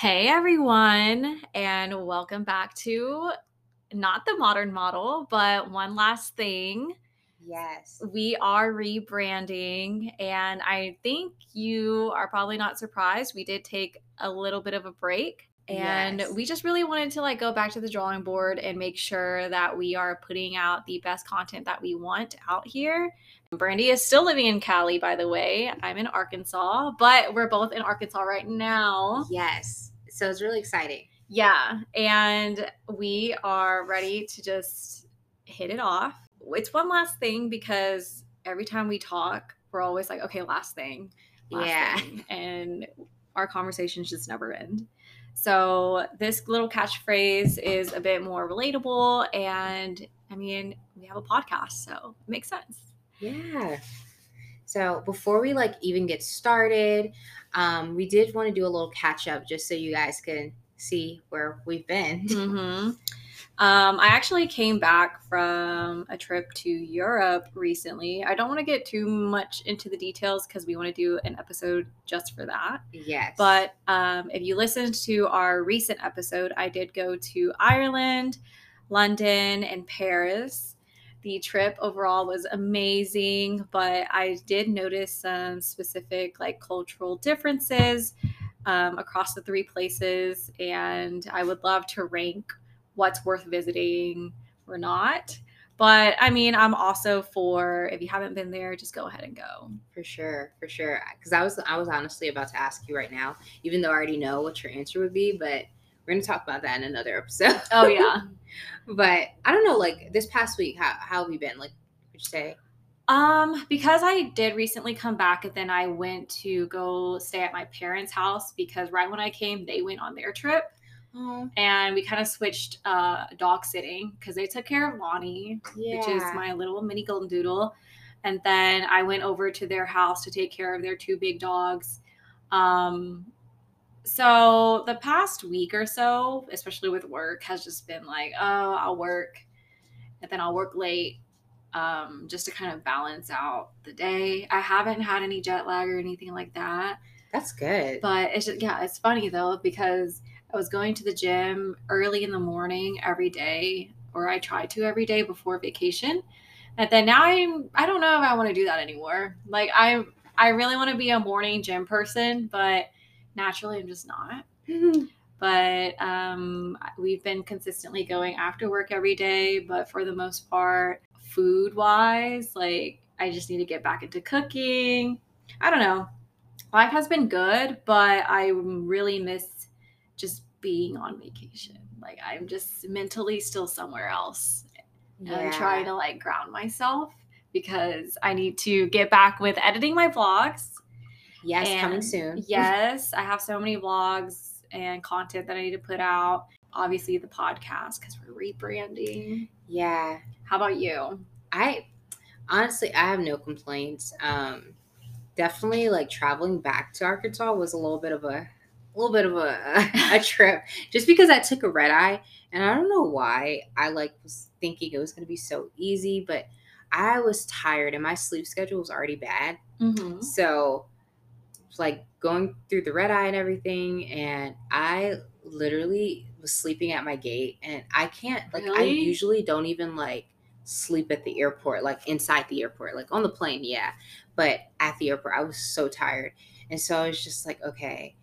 Hey everyone, and welcome back to not the modern model, but one last thing. Yes. We are rebranding, and I think you are probably not surprised. We did take a little bit of a break, and Yes. we just really wanted to like go back to the drawing board and make sure that we are putting out the best content that we want out here. Brandi is still living in Cali, by the way. I'm in Arkansas, but we're both in Arkansas right now. Yes. So it's really exciting. Yeah, and we are ready to just hit it off. It's one last thing because every time we talk, we're always like, okay, last thing. Last Yeah. thing. And our conversations just never end. So this little catchphrase is a bit more relatable. And I mean, we have a podcast, so it makes sense. Yeah. So before we like even get started, um, we did want to do a little catch up just so you guys can see where we've been. hmm Um, I actually came back from a trip to Europe recently. I don't want to get too much into the details because we want to do an episode just for that. Yes. But um, if you listened to our recent episode, I did go to Ireland, London, and Paris. The trip overall was amazing, but I did notice some specific like cultural differences um, across the three places, and I would love to rank what's worth visiting or not. But I mean, I'm also for if you haven't been there, just go ahead and go. for sure, for sure. Because I was I was honestly about to ask you right now, even though I already know what your answer would be, but we're gonna talk about that in another episode. Oh yeah. but I don't know, like this past week, how how have you been? Like, would you say? Um, because I did recently come back and then I went to go stay at my parents' house because right when I came, they went on their trip Oh, and we kind of switched uh dog sitting because they took care of Lonnie, yeah. which is my little mini golden doodle. And then I went over to their house to take care of their two big dogs. Um so the past week or so, especially with work, has just been like, oh, I'll work and then I'll work late um, just to kind of balance out the day. I haven't had any jet lag or anything like that. That's good. But it's just, yeah, it's funny though, because I was going to the gym early in the morning every day, or I try to every day before vacation. And then now I'm, I don't know if I want to do that anymore. Like I, I really want to be a morning gym person, but naturally I'm just not but um, we've been consistently going after work every day. But for the most part, food wise, like I just need to get back into cooking. I don't know. Life has been good, but I really miss just being on vacation. Like I'm just mentally still somewhere else. And I'm trying to like ground myself because I need to get back with editing my vlogs. Yes, coming soon. Yes, I have so many vlogs and content that I need to put out. Obviously, the podcast because we're rebranding. Yeah. How about you? I honestly I have no complaints. Um definitely like traveling back to Arkansas was a little bit of a a little bit of a a trip just because I took a red eye and I don't know why I like was thinking it was going to be so easy but I was tired and my sleep schedule was already bad. Mm-hmm. So like going through the red eye and everything and I literally was sleeping at my gate and I can't like I usually don't even like sleep at the airport like inside the airport like on the plane yeah but at the airport I was so tired and so I was just like okay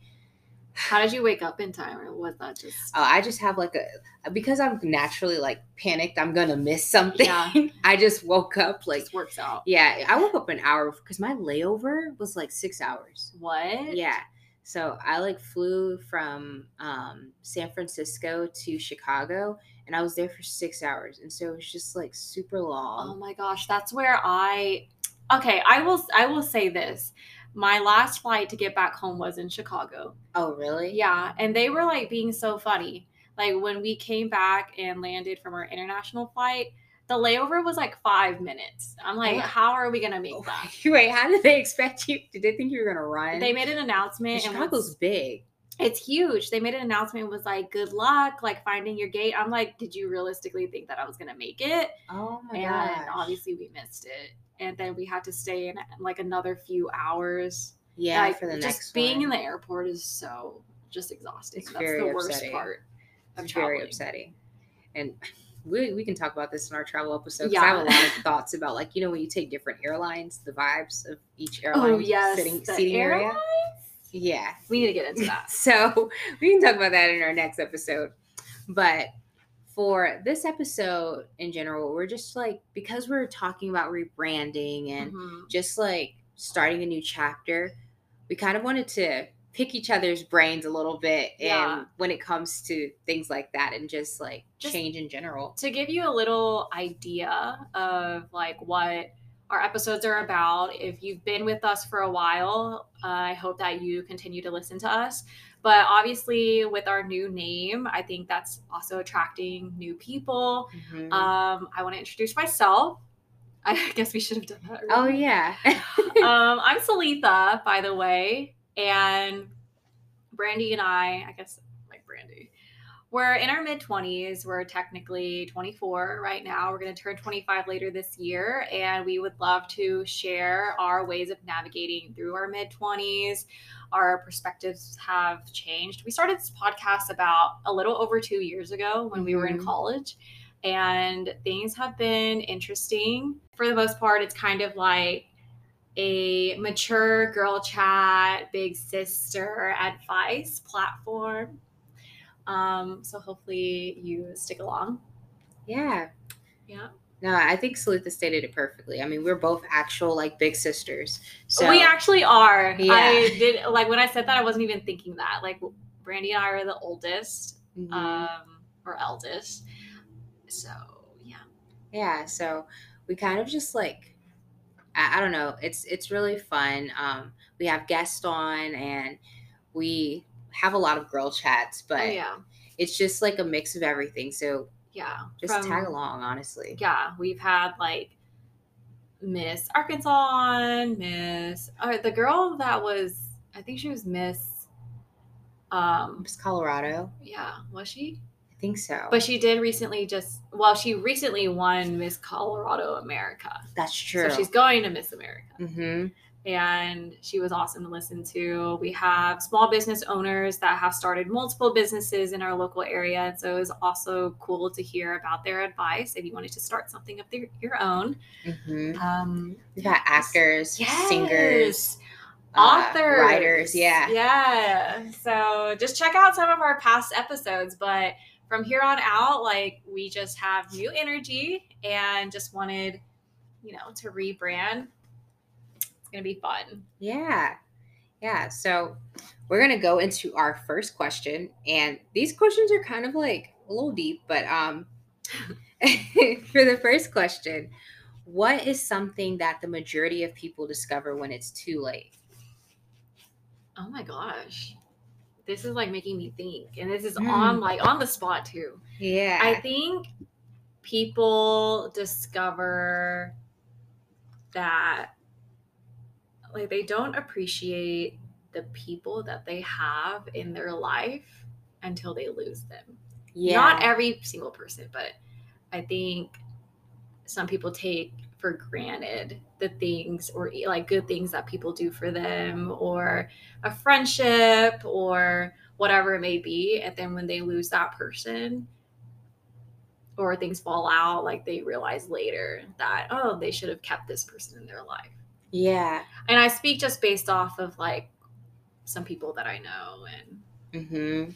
How did you wake up in time, or was that just? uh, I just have like a because I'm naturally like panicked I'm gonna miss something Yeah. I just woke up like just works out. yeah I woke up an hour because my layover was like six hours What? Yeah. So I like flew from um, San Francisco to Chicago and I was there for six hours. And so it was just like super long. Oh my gosh, that's where I. Okay, I will. I will say this. My last flight to get back home was in Chicago. Oh, really? Yeah, and they were like being so funny. Like when we came back and landed from our international flight, the layover was like five minutes. I'm like, Oh. how are we gonna make oh, that? Wait, how did they expect you? Did they think you were going to run? They made an announcement and Chicago's was, big. it's huge. They made an announcement was like, good luck, like finding your gate. I'm like, did you realistically think that I was gonna make it? Oh my god! and gosh. obviously we missed it. And then we had to stay in like another few hours. yeah, like, for the just next being one. in the airport is so just exhausting. It's That's the worst upsetting. part of It's traveling. very upsetting. And we, we can talk about this in our travel episode. Yeah. I have a lot of thoughts about like, you know, when you take different airlines, the vibes of each oh, airline Oh yes, sitting, the seating area. Yeah. We need to get into that. So we can talk about that in our next episode. But for this episode in general, we're just like because we're talking about rebranding and Mhm. just like starting a new chapter, we kind of wanted to pick each other's brains a little bit Yeah. and when it comes to things like that and just like Just- change in general. to give you a little idea of like what our episodes are about if you've been with us for a while uh, i hope that you continue to listen to us but obviously with our new name i think that's also attracting new people Mhm. um, i want to introduce myself i guess we should have done that oh yeah. um, i'm selitha by the way and brandi and i i guess like brandi we're in our mid 20s. We're technically 24 right now. We're going to turn 25 later this year. And we would love to share our ways of navigating through our mid 20s. Our perspectives have changed. We started this podcast about a little over two years ago when we were in Mhm. college. And things have been interesting. For the most part, it's kind of like a mature girl chat, big sister advice platform. Um, so hopefully you stick along. yeah. Yeah. No, I think Selitha stated it perfectly. I mean, we're both actual like big sisters. So we actually are. Yeah. I did like when I said that I wasn't even thinking that. Like Brandi and I are the oldest, Mhm. um, or eldest. So yeah. yeah so we kind of just like I, I don't know it's it's really fun um we have guests on and we have a lot of girl chats but oh, yeah. it's just like a mix of everything so Yeah. just From- tag along honestly Yeah. We've had like Miss Arkansas on, Miss uh, the girl that was I think she was Miss um Miss colorado yeah, was she? i think so But she did recently just well, she recently won Miss Colorado America. that's true So she's going to Miss America. hmm And she was awesome to listen to. We have small business owners that have started multiple businesses in our local area. And so it was also cool to hear about their advice if you wanted to start something of their, your own. hmm Um, we've got actors Yes. singers uh, authors, writers yeah yeah. So just check out some of our past episodes. But from here on out, like we just have new energy and just wanted, you know, to rebrand. It's gonna be fun. Yeah. Yeah. So we're going to go into our first question. And these questions are kind of like a little deep, but um for the first question, what is something that the majority of people discover when it's too late? Oh my gosh. This is like making me think. And this is Mm. on like on the spot too. Yeah. I think people discover that like they don't appreciate the people that they have in their life until they lose them. yeah. Not every single person, but I think some people take for granted the things or like good things that people do for them or a friendship or whatever it may be and then when they lose that person or things fall out like they realize later that oh they should have kept this person in their life yeah. and i speak just based off of like some people that i know and hmm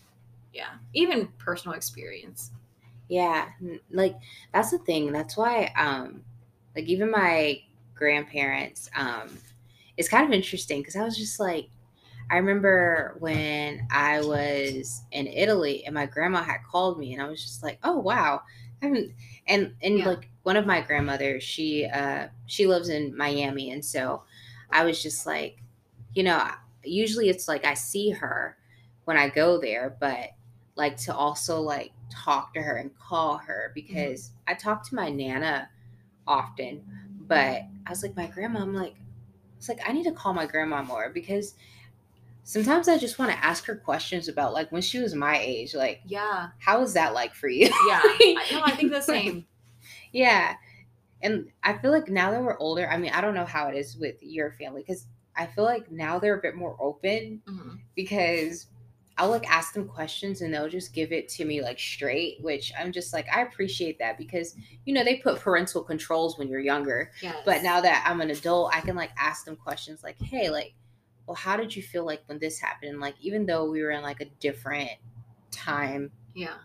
yeah even personal experience Yeah, like that's the thing. That's why, um, like even my grandparents, um, it's kind of interesting because I was just like, I remember when I was in Italy and my grandma had called me, and I was just like, oh wow, I haven't. And and Yeah. like one of my grandmothers, she uh she lives in Miami, and so I was just like, you know, usually it's like I see her when I go there, but like to also like talk to her and call her because I talk to my nana often, but I was like my grandma. I'm like, it's like I need to call my grandma more because sometimes I just want to ask her questions about like when she was my age, like yeah how was that like for you? yeah no i think the same yeah, and I feel like now that we're older, I mean I don't know how it is with your family because I feel like now they're a bit more open Mhm. because I'll like ask them questions and they'll just give it to me like straight, which I'm just like, I appreciate that because, you know, they put parental controls when you're younger. Yes. But now that I'm an adult, I can like ask them questions like, hey, like, well, how did you feel like when this happened? And like, even though we were in like a different time, yeah.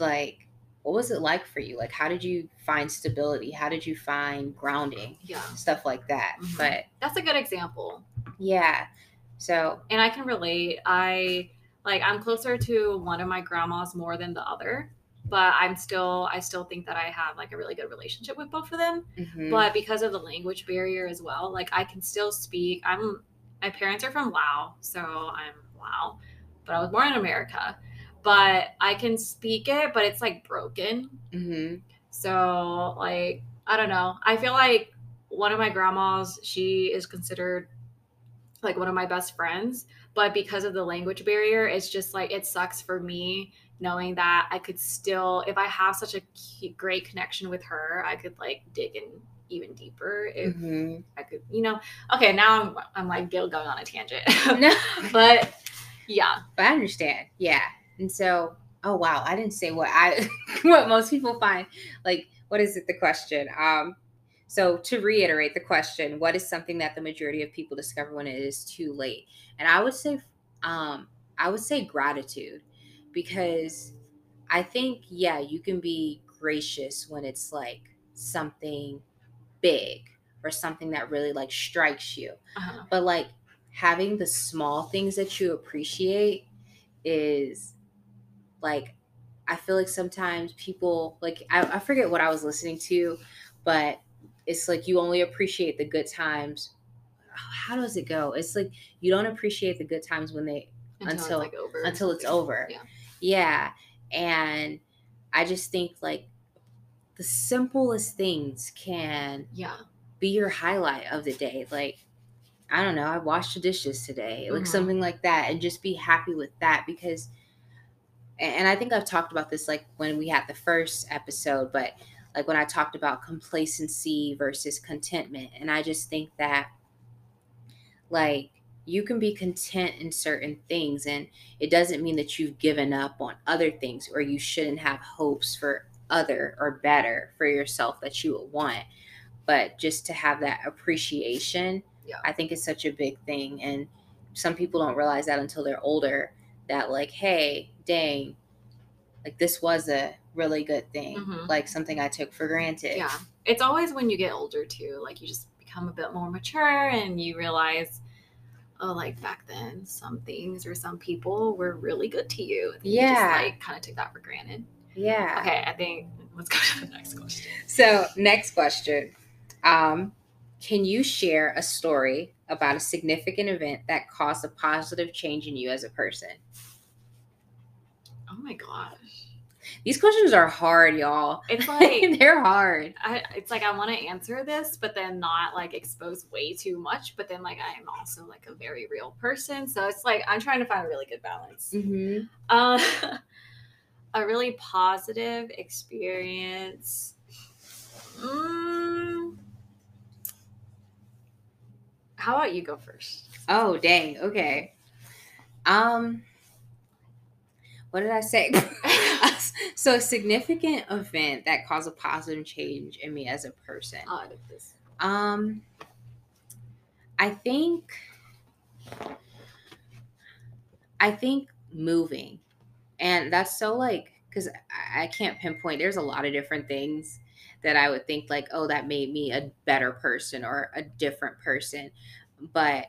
like, what was it like for you? Like, how did you find stability? How did you find grounding? Yeah. Stuff like that. Mhm. But That's a good example. yeah. So, and I can relate. I like I'm closer to one of my grandmas more than the other, but I'm still I still think that I have like a really good relationship with both of them. mhm. But because of the language barrier as well, like I can still speak. I'm my parents are from Lao, so I'm Lao, but I was born in America. But I can speak it, but it's like broken. Mhm. So, like, I don't know. I feel like one of my grandmas, she is considered like one of my best friends, but because of the language barrier, it's just like it sucks for me knowing that I could still, if I have such a great connection with her, I could like dig in even deeper if Mhm. I could, you know. Okay, now I'm, I'm like Gil going on a tangent, No. but yeah, But I understand. Yeah. And so, oh wow, I didn't say what I what most people find like what is it the question? Um so to reiterate the question, what is something that the majority of people discover when it is too late? And I would say um I would say gratitude because I think yeah, you can be gracious when it's like something big or something that really like strikes you uh-huh. but like having the small things that you appreciate is like i feel like sometimes people like I, I forget what i was listening to but it's like you only appreciate the good times how does it go it's like you don't appreciate the good times when they until, Until- it's like over, until it's over Yeah. yeah and i just think like the simplest things can Yeah. be your highlight of the day. Like, I don't know, I washed the dishes today, like Mhm. something like that, and just be happy with that because. And I think I've talked about this like when we had the first episode, but like when I talked about complacency versus contentment. And I just think that like you can be content in certain things, and it doesn't mean that you've given up on other things or you shouldn't have hopes for other or better for yourself that you would want but just to have that appreciation Yeah. i think is such a big thing and some people don't realize that until they're older that like hey dang like this was a really good thing Mhm. like something i took for granted Yeah. It's always when you get older too, like you just become a bit more mature and you realize, oh, like back then, some things or some people were really good to you. And You Yeah. just like kind of took that for granted. yeah Okay, I think let's go to the next question. so next question um can you share a story about a significant event that caused a positive change in you as a person Oh my gosh. these questions are hard y'all It's like they're hard I, it's like I want to answer this, but then not like expose way too much. But then like I'm also like a very real person, so it's like I'm trying to find a really good balance. mm-hmm. Uh, a really positive experience. Mm, how about you go first? Oh dang. Okay. Um what did I say? so a significant event that caused a positive change in me as a person. Out of this. Um I think I think moving. And that's so like cuz I, I can't pinpoint there's a lot of different things that I would think like oh that made me a better person or a different person. But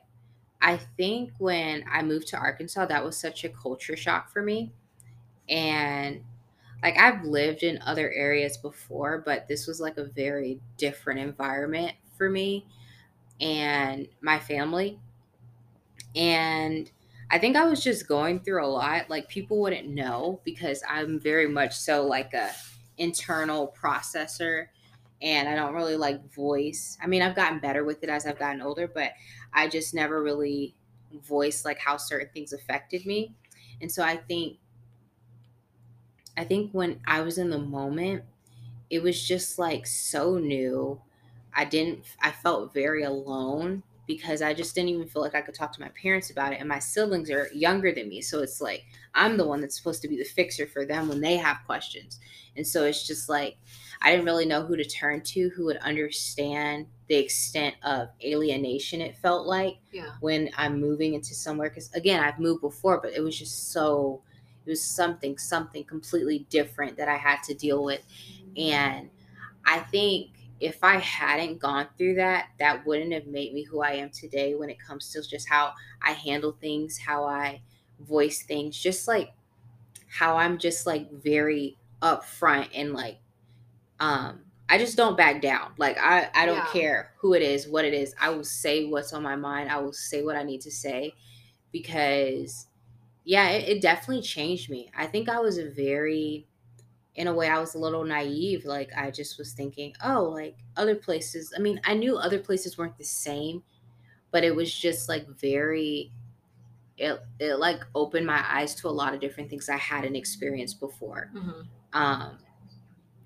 I think when I moved to Arkansas that was such a culture shock for me. And like I've lived in other areas before, but this was like a very different environment for me and my family. And I think I was just going through a lot. Like people wouldn't know because I'm very much so like a internal processor and I don't really like voice. I mean, I've gotten better with it as I've gotten older, but I just never really voiced like how certain things affected me. And so I think I think when I was in the moment, it was just like so new. I didn't I felt very alone because I just didn't even feel like I could talk to my parents about it. And my siblings are younger than me. So it's like I'm the one that's supposed to be the fixer for them when they have questions. And so it's just like I didn't really know who to turn to, who would understand the extent of alienation it felt like Yeah. when I'm moving into somewhere. Because again, I've moved before, but it was just so, it was something, something completely different that I had to deal with. And I think if I hadn't gone through that, that wouldn't have made me who I am today when it comes to just how I handle things, how I voice things, just like how I'm just like very upfront and like um I just don't back down. Like I I don't Yeah. care who it is, what it is. I will say what's on my mind. I will say what I need to say because yeah, it, it definitely changed me. I think I was a very in a way I was a little naive. Like I just was thinking, oh, like other places. I mean, I knew other places weren't the same, but it was just like very it it like opened my eyes to a lot of different things I hadn't experienced before. Mhm. Um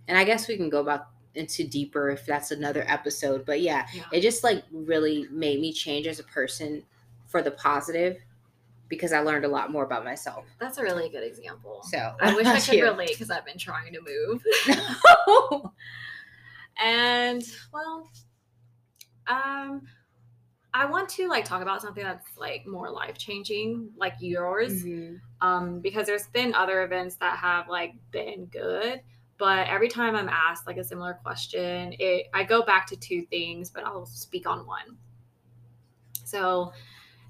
and I guess we can go about into deeper if that's another episode. But yeah, Yeah. it just like really made me change as a person for the positive because I learned a lot more about myself. That's a really good example. So I wish I could you? relate because I've been trying to move. And well, um, I want to like talk about something that's like more life changing, like yours, Mhm. um, because there's been other events that have like been good, but every time I'm asked like a similar question, it I go back to two things, but I'll speak on one. So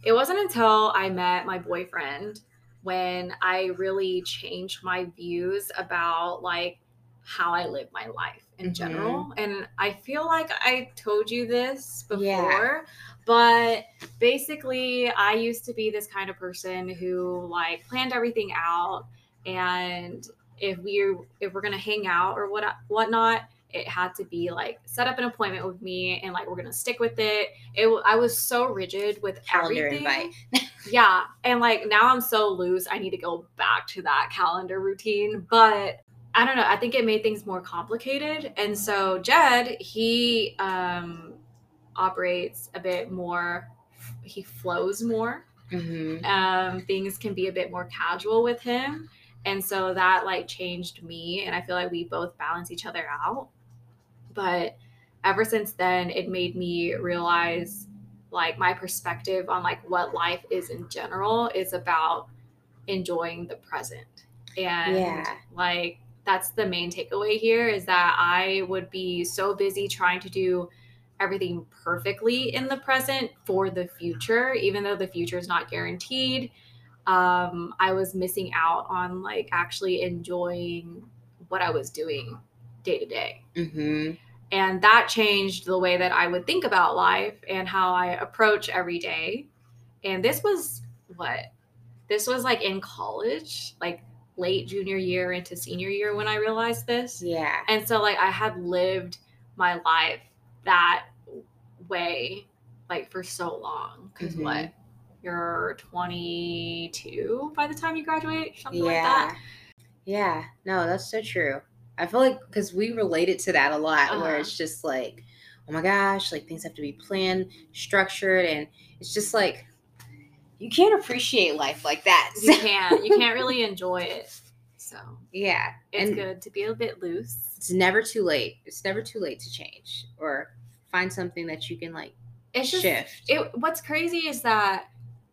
it wasn't until I met my boyfriend when I really changed my views about like how I live my life in Mhm. general. And I feel like I told you this before, Yeah. but basically I used to be this kind of person who like planned everything out and if we if we're gonna hang out or what whatnot, it had to be like set up an appointment with me and like we're gonna stick with it. It I was so rigid with Calendar everything. invite. Yeah, and like now I'm so loose. I need to go back to that calendar routine, but I don't know. I think it made things more complicated. And so Jed, he um operates a bit more he flows more. Mhm. Um things can be a bit more casual with him. And so that like changed me and I feel like we both balance each other out. But ever since then it made me realize like my perspective on like what life is in general is about enjoying the present and Yeah. like that's the main takeaway here is that i would be so busy trying to do everything perfectly in the present for the future even though the future is not guaranteed um i was missing out on like actually enjoying what i was doing day to day Mhm. and that changed the way that I would think about life and how I approach every day. And this was what? This was like in college, like late junior year into senior year when I realized this. Yeah. And so like I had lived my life that way like for so long cuz Mhm. what? You're 22 by the time you graduate, something Yeah. like that. Yeah. No, that's so true. I feel like because we related to that a lot, where Uh-huh. it's just like, oh my gosh, like things have to be planned, structured, and it's just like you can't appreciate life like that. You can't you can't really enjoy it. So, yeah. it's and good to be a bit loose. it's never too late. It's never too late to change or find something that you can like It's just shift. it what's crazy is that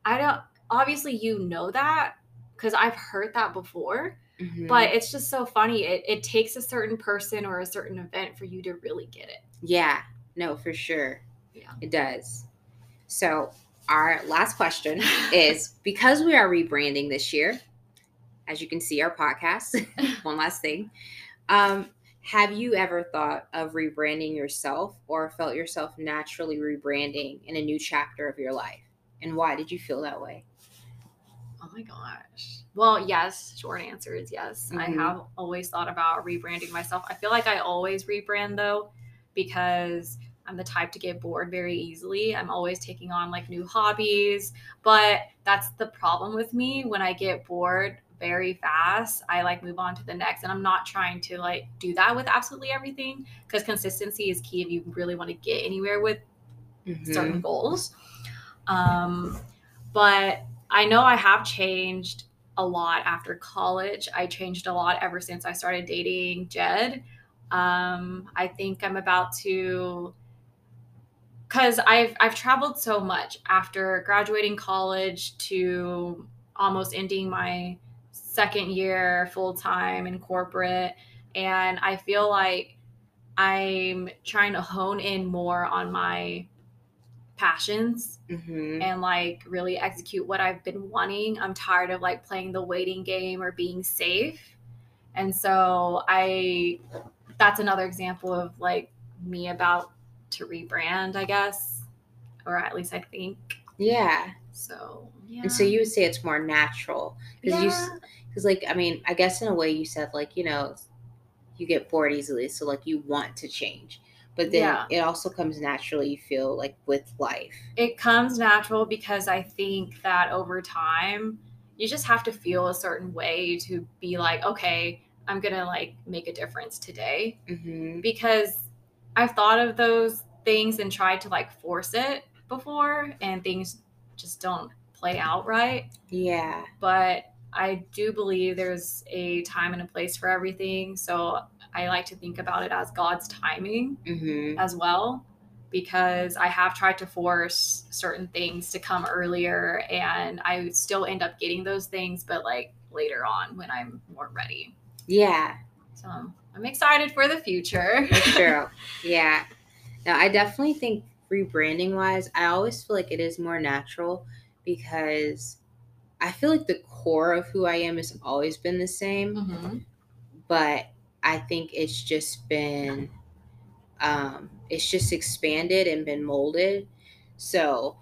I don't obviously you know that because I've heard that before, Mhm. but it's just so funny. It it takes a certain person or a certain event for you to really get it. Yeah, no, for sure. Yeah. It does. So, our last question is because we are rebranding this year, as you can see, our podcast, one last thing. Um, have you ever thought of rebranding yourself or felt yourself naturally rebranding in a new chapter of your life? And why did you feel that way? Oh my gosh. Well, yes, short answer is yes. I Mhm. have always thought about rebranding myself. I feel like I always rebrand though because I'm the type to get bored very easily. I'm always taking on like new hobbies, but that's the problem with me when I get bored very fast. I like move on to the next and I'm not trying to like do that with absolutely everything because consistency is key if you really want to get anywhere with Mhm. certain goals. Um, but I know I have changed a lot after college. I changed a lot ever since I started dating Jed. Um, I think I'm about to because I've I've traveled so much after graduating college to almost ending my second year full time in corporate, and I feel like I'm trying to hone in more on my passions Mhm. and like really execute what I've been wanting. I'm tired of like playing the waiting game or being safe. And so I that's another example of like me about to rebrand, I guess. Or at least I think. Yeah. So yeah. And so you would say it's more natural because you because like I mean I guess in a way you said like you know you get bored easily so like you want to change but then Yeah. it also comes naturally you feel like with life it comes natural because I think that over time, you just have to feel a certain way to be like, okay, I'm gonna like make a difference today. hmm Because I've thought of those things and tried to like force it before, and things just don't play out right. yeah But I do believe there's a time and a place for everything. So I like to think about it as God's timing hmm as well because I have tried to force certain things to come earlier and I still end up getting those things, but like later on when I'm more ready. yeah So I'm excited for the future. that's true yeah now I definitely think rebranding wise I always feel like it is more natural because I feel like the core of who I am has always been the same Mhm. but I think it's just been um it's just expanded and been molded. So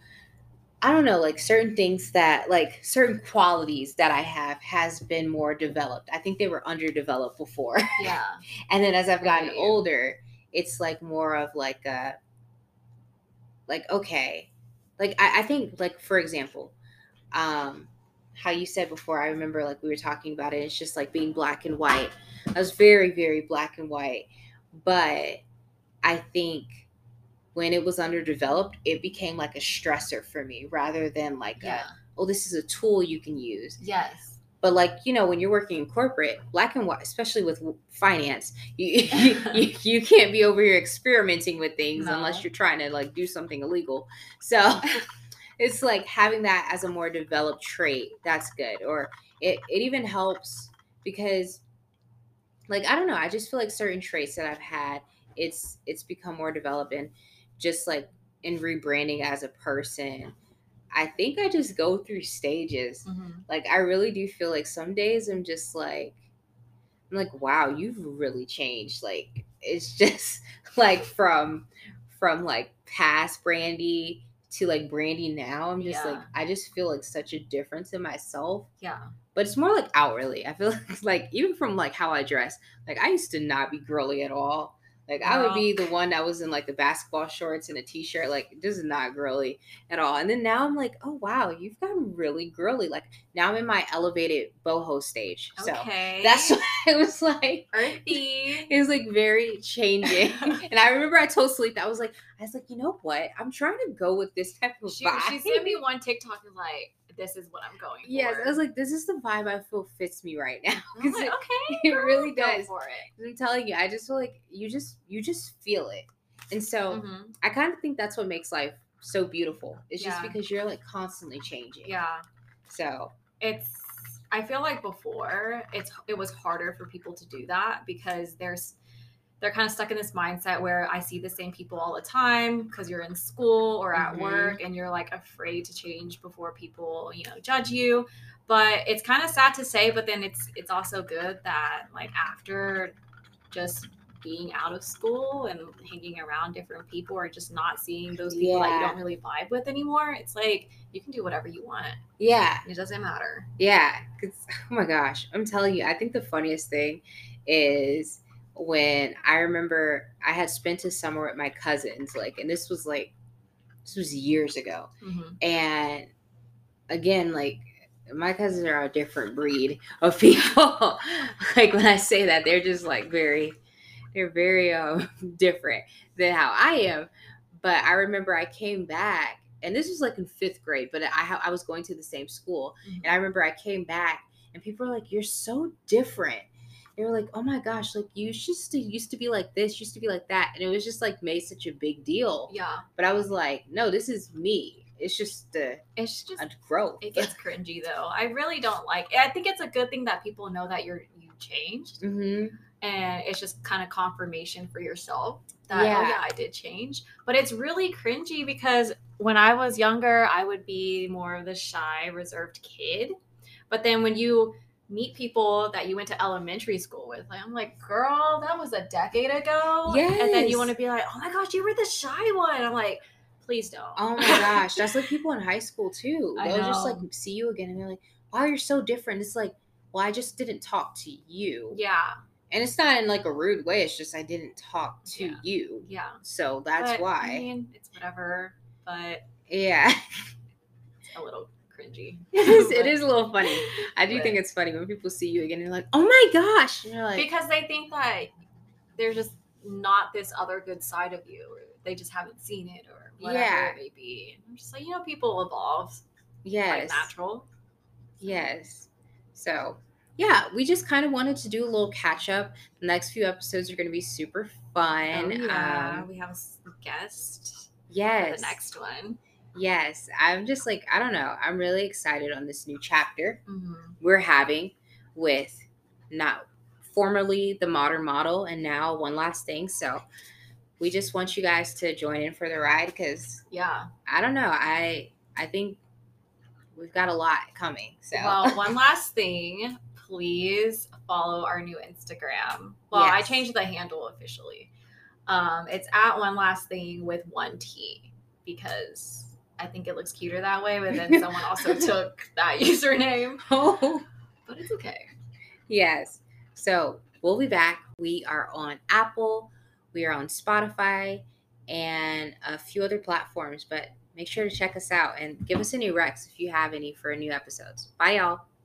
I don't know, like certain things that like certain qualities that I have has been more developed. I think they were underdeveloped before. Yeah. and then as I've gotten Right. older, it's like more of like a like okay. Like I, I think like for example, um how you said before, I remember like we were talking about it, it's just like being black and white. I was very, very black and white. But I think when it was underdeveloped, it became like a stressor for me rather than like Yeah. a, oh, this is a tool you can use. Yes. But like you know, when you're working in corporate, black and white, especially with finance, you you, you, you can't be over here experimenting with things No. unless you're trying to like do something illegal. So it's like having that as a more developed trait. That's good. Or it it even helps because like I don't know, I just feel like certain traits that I've had, it's it's become more developed and just like in rebranding as a person. I think I just go through stages Mhm. like I really do feel like some days I'm just like I'm like wow you've really changed like it's just like from from like past Brandi to like Brandi now I'm just Yeah. like I just feel like such a difference in myself Yeah. but it's more like outwardly I feel like, like even from like how I dress like I used to not be girly at all like I would be the one that was in like the basketball shorts and a t-shirt like this is not girly at all. And then now I'm like oh wow you've gotten really girly. Like now I'm in my elevated boho stage. So Okay. that's why it was like earthy. it was like very changing. And I remember I told Sleep that I was like I was like you know what? I'm trying to go with this type of She, vibe she sent me one TikTok and like, this is what I'm going for. yes for. I was like this is the vibe I feel fits me right now like, okay, it really does. for it. I'm telling you, I just feel like you just you just feel it. And so Mhm. I kind of think that's what makes life so beautiful. It's just because you're like constantly changing. Yeah. So it's i feel like before it's it was harder for people to do that because there's they're kind of stuck in this mindset where i see the same people all the time because you're in school or at Mhm. work and you're like afraid to change before people you know judge you but it's kind of sad to say but then it's it's also good that like after just being out of school and hanging around different people or just not seeing those people that you don't really vibe with anymore it's like you can do whatever you want yeah, it doesn't matter yeah. 'Cause, oh my gosh, I'm telling you, I think the funniest thing is when I remember I had spent a summer with my cousins, like, and this was like this was years ago. Mhm. And again, like my cousins are a different breed of people. like when I say that, they're just like very, they're very um different than how I am. But I remember I came back, and this was like in fifth grade, but I I was going to the same school, Mhm. and I remember I came back, and people were like, "You're so different." They were like, "Oh my gosh, like you just used to be like this, used to be like that," and it was just like made such a big deal. Yeah. But I was like, "No, this is me. It's just a, It's just a growth." it gets cringy though. I really don't like it. I think it's a good thing that people know that you're you changed Mm-hmm. and it's just kind of confirmation for yourself that Yeah. oh yeah, I did change. But it's really cringy because when I was younger, I would be more of the shy, reserved kid. But then when you meet people that you went to elementary school with, like I'm like, girl, that was a decade ago. Yes. And then you want to be like, oh my gosh, you were the shy one. I'm like, please don't. Oh my gosh, that's like people in high school too. They'll just like see you again and they're like, "Wow, you're so different." It's like, well, I just didn't talk to you, yeah, and it's not in like a rude way. It's just I didn't talk to Yeah. you, yeah. so that's But, why. I mean, it's whatever, but yeah, it's a little cringy. it is. It is a little funny. I do but- think it's funny when people see you again and they're like, "Oh my gosh!" You're like, because they think that there's just not this other good side of you, or they just haven't seen it, or whatever Yeah. it may be. I'm just like, you know, people evolve like "Yes, natural. yes." So. Yeah, we just kind of wanted to do a little catch up. The next few episodes are going to be super fun. Oh, yeah, Um, we have a guest yes. for the next one. Yes, I'm just like, I don't know. I'm really excited on this new chapter hmm we're having with not formerly the modern model and now one last thing. So we just want you guys to join in for the ride because Yeah. I don't know. I I think we've got a lot coming. So Well, one last thing, please follow our new Instagram. Well, I changed the handle officially. Um, it's at one last thing with one T because I think it looks cuter that way. But then someone also took that username, oh but it's okay. yes. So we'll be back. We are on Apple, we are on Spotify, and a few other platforms. But make sure to check us out and give us any recs if you have any for new episodes. Bye, y'all.